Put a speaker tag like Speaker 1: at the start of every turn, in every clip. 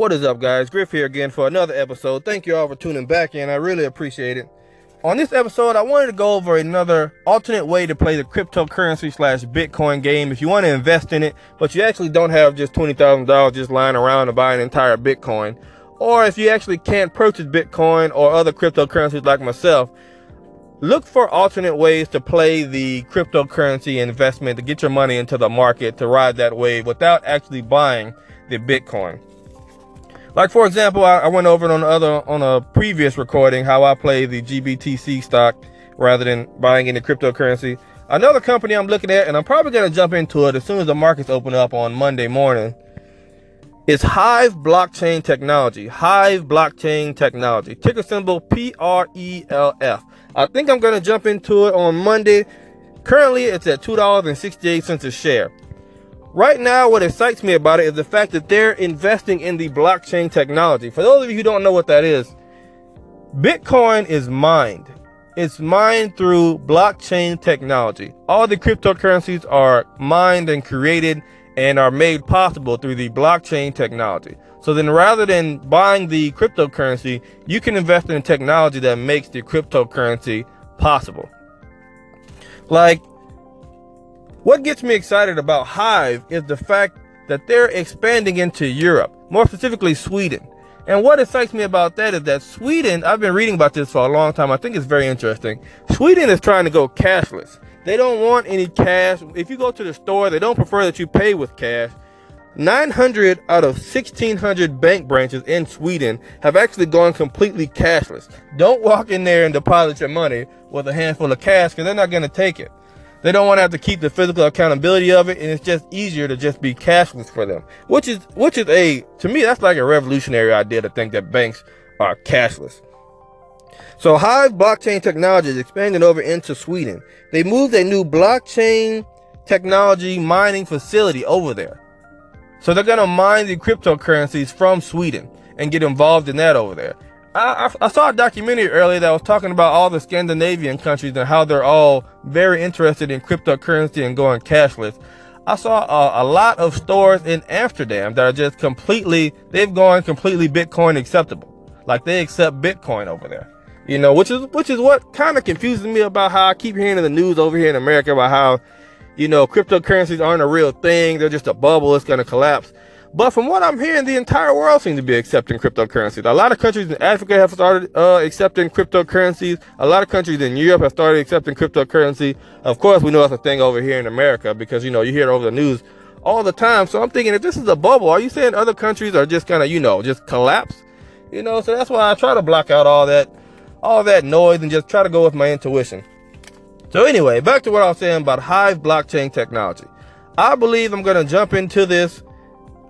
Speaker 1: What is up, guys? Griff here again for another episode. Thank you all for tuning back in. I really appreciate it. On this episode, I wanted to go over another alternate way to play the cryptocurrency slash Bitcoin game. If you want to invest in it, but you actually don't have just $20,000 just lying around to buy an entire Bitcoin, or if you actually can't purchase Bitcoin or other cryptocurrencies like myself, look for alternate ways to play the cryptocurrency investment to get your money into the market to ride that wave without actually buying the Bitcoin. Like for example, I, I went over it on other on a previous recording how I play the GBTC stock rather than buying any cryptocurrency. Another company I'm looking at, and I'm probably to jump into it as soon as the markets open up on Monday morning, is Hive Blockchain Technology. Hive Blockchain Technology. Ticker symbol P-R-E-L-F. I think I'm to jump into it on Monday. Currently, it's at $2.68 a share. Right now, what excites me about it is the fact that they're investing in the blockchain technology. For those of you who don't know what that is, Bitcoin is mined. It's mined through blockchain technology. All the cryptocurrencies are mined and created and are made possible through the blockchain technology. So then rather than buying the cryptocurrency, you can invest in technology that makes the cryptocurrency possible. Like what gets me excited about Hive is the fact that they're expanding into Europe, more specifically Sweden. And what excites me about that is that Sweden, I've been reading about this for a long time. I think it's very interesting. Sweden is trying to go cashless. They don't want any cash. If you go to the store, they don't prefer that you pay with cash. 900 out of 1600 bank branches in Sweden have actually gone completely cashless. Don't walk in there and deposit your money with a handful of cash because they're not going to take it. They don't want to have to keep the physical accountability of it, and it's just easier to just be cashless for them. Which is which is a to me that's like a revolutionary idea to think that banks are cashless. So Hive blockchain technology is expanding over into Sweden. They moved a new blockchain technology mining facility over there. So they're gonna mine the cryptocurrencies from Sweden and get involved in that over there. I, I, saw a documentary earlier that was talking about all the Scandinavian countries and how they're all very interested in cryptocurrency and going cashless. I saw a, a, lot of stores in Amsterdam that are just completely, they've gone completely Bitcoin acceptable. Like they accept Bitcoin over there. You know, which is, which is what kind of confuses me about how I keep hearing in the news over here in America about how, you know, cryptocurrencies aren't a real thing. They're just a bubble. It's going to collapse. But from what I'm hearing, the entire world seems to be accepting cryptocurrencies. A lot of countries in Africa have started uh, accepting cryptocurrencies. A lot of countries in Europe have started accepting cryptocurrency. Of course, we know it's a thing over here in America because, you know, you hear it over the news all the time. So I'm thinking if this is a bubble, are you saying other countries are just kind of, you know, just collapse? You know, so that's why I try to block out all that, all that noise and just try to go with my intuition. So anyway, back to what I was saying about Hive blockchain technology. I believe I'm going to jump into this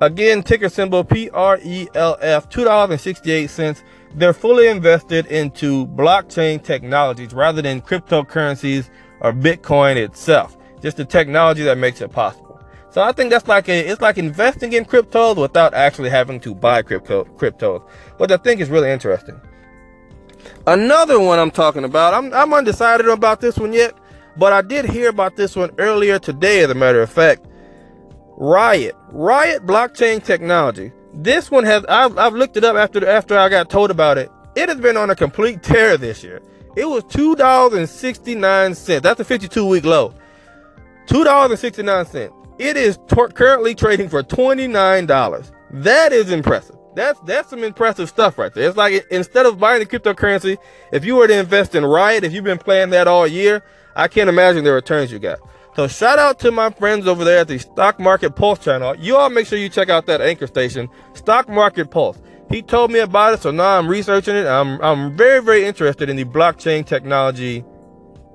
Speaker 1: Again, ticker symbol PRELF, $2.68. They're fully invested into blockchain technologies rather than cryptocurrencies or Bitcoin itself. Just the technology that makes it possible. So I think that's like a, it's like investing in cryptos without actually having to buy crypto, cryptos, which I think is really interesting. Another one I'm talking about, I'm, I'm undecided about this one yet, but I did hear about this one earlier today, as a matter of fact. Riot, Riot blockchain technology. This one has I've, I've looked it up after after I got told about it. It has been on a complete tear this year. It was two dollars and sixty nine cents. That's a fifty two week low. Two dollars and sixty nine cents. It is currently trading for twenty nine dollars. That is impressive. That's that's some impressive stuff right there. It's like instead of buying the cryptocurrency, if you were to invest in Riot, if you've been playing that all year, I can't imagine the returns you got. So shout out to my friends over there at the Stock Market Pulse channel. You all make sure you check out that anchor station, Stock Market Pulse. He told me about it, so now I'm researching it. I'm I'm very very interested in the blockchain technology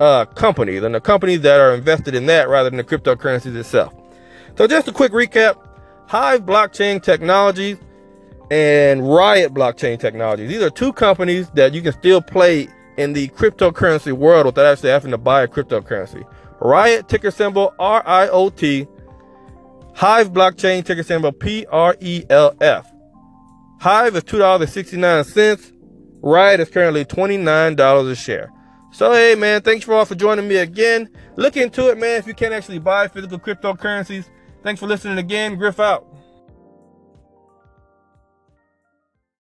Speaker 1: uh, companies and the companies that are invested in that rather than the cryptocurrencies itself. So just a quick recap: Hive Blockchain Technologies and Riot Blockchain Technologies. These are two companies that you can still play in the cryptocurrency world without actually having to buy a cryptocurrency. Riot ticker symbol RIOT. Hive blockchain ticker symbol PRELF. Hive is $2.69. Riot is currently $29 a share. So hey man, thanks for all for joining me again. Look into it, man, if you can't actually buy physical cryptocurrencies. Thanks for listening again. Griff out.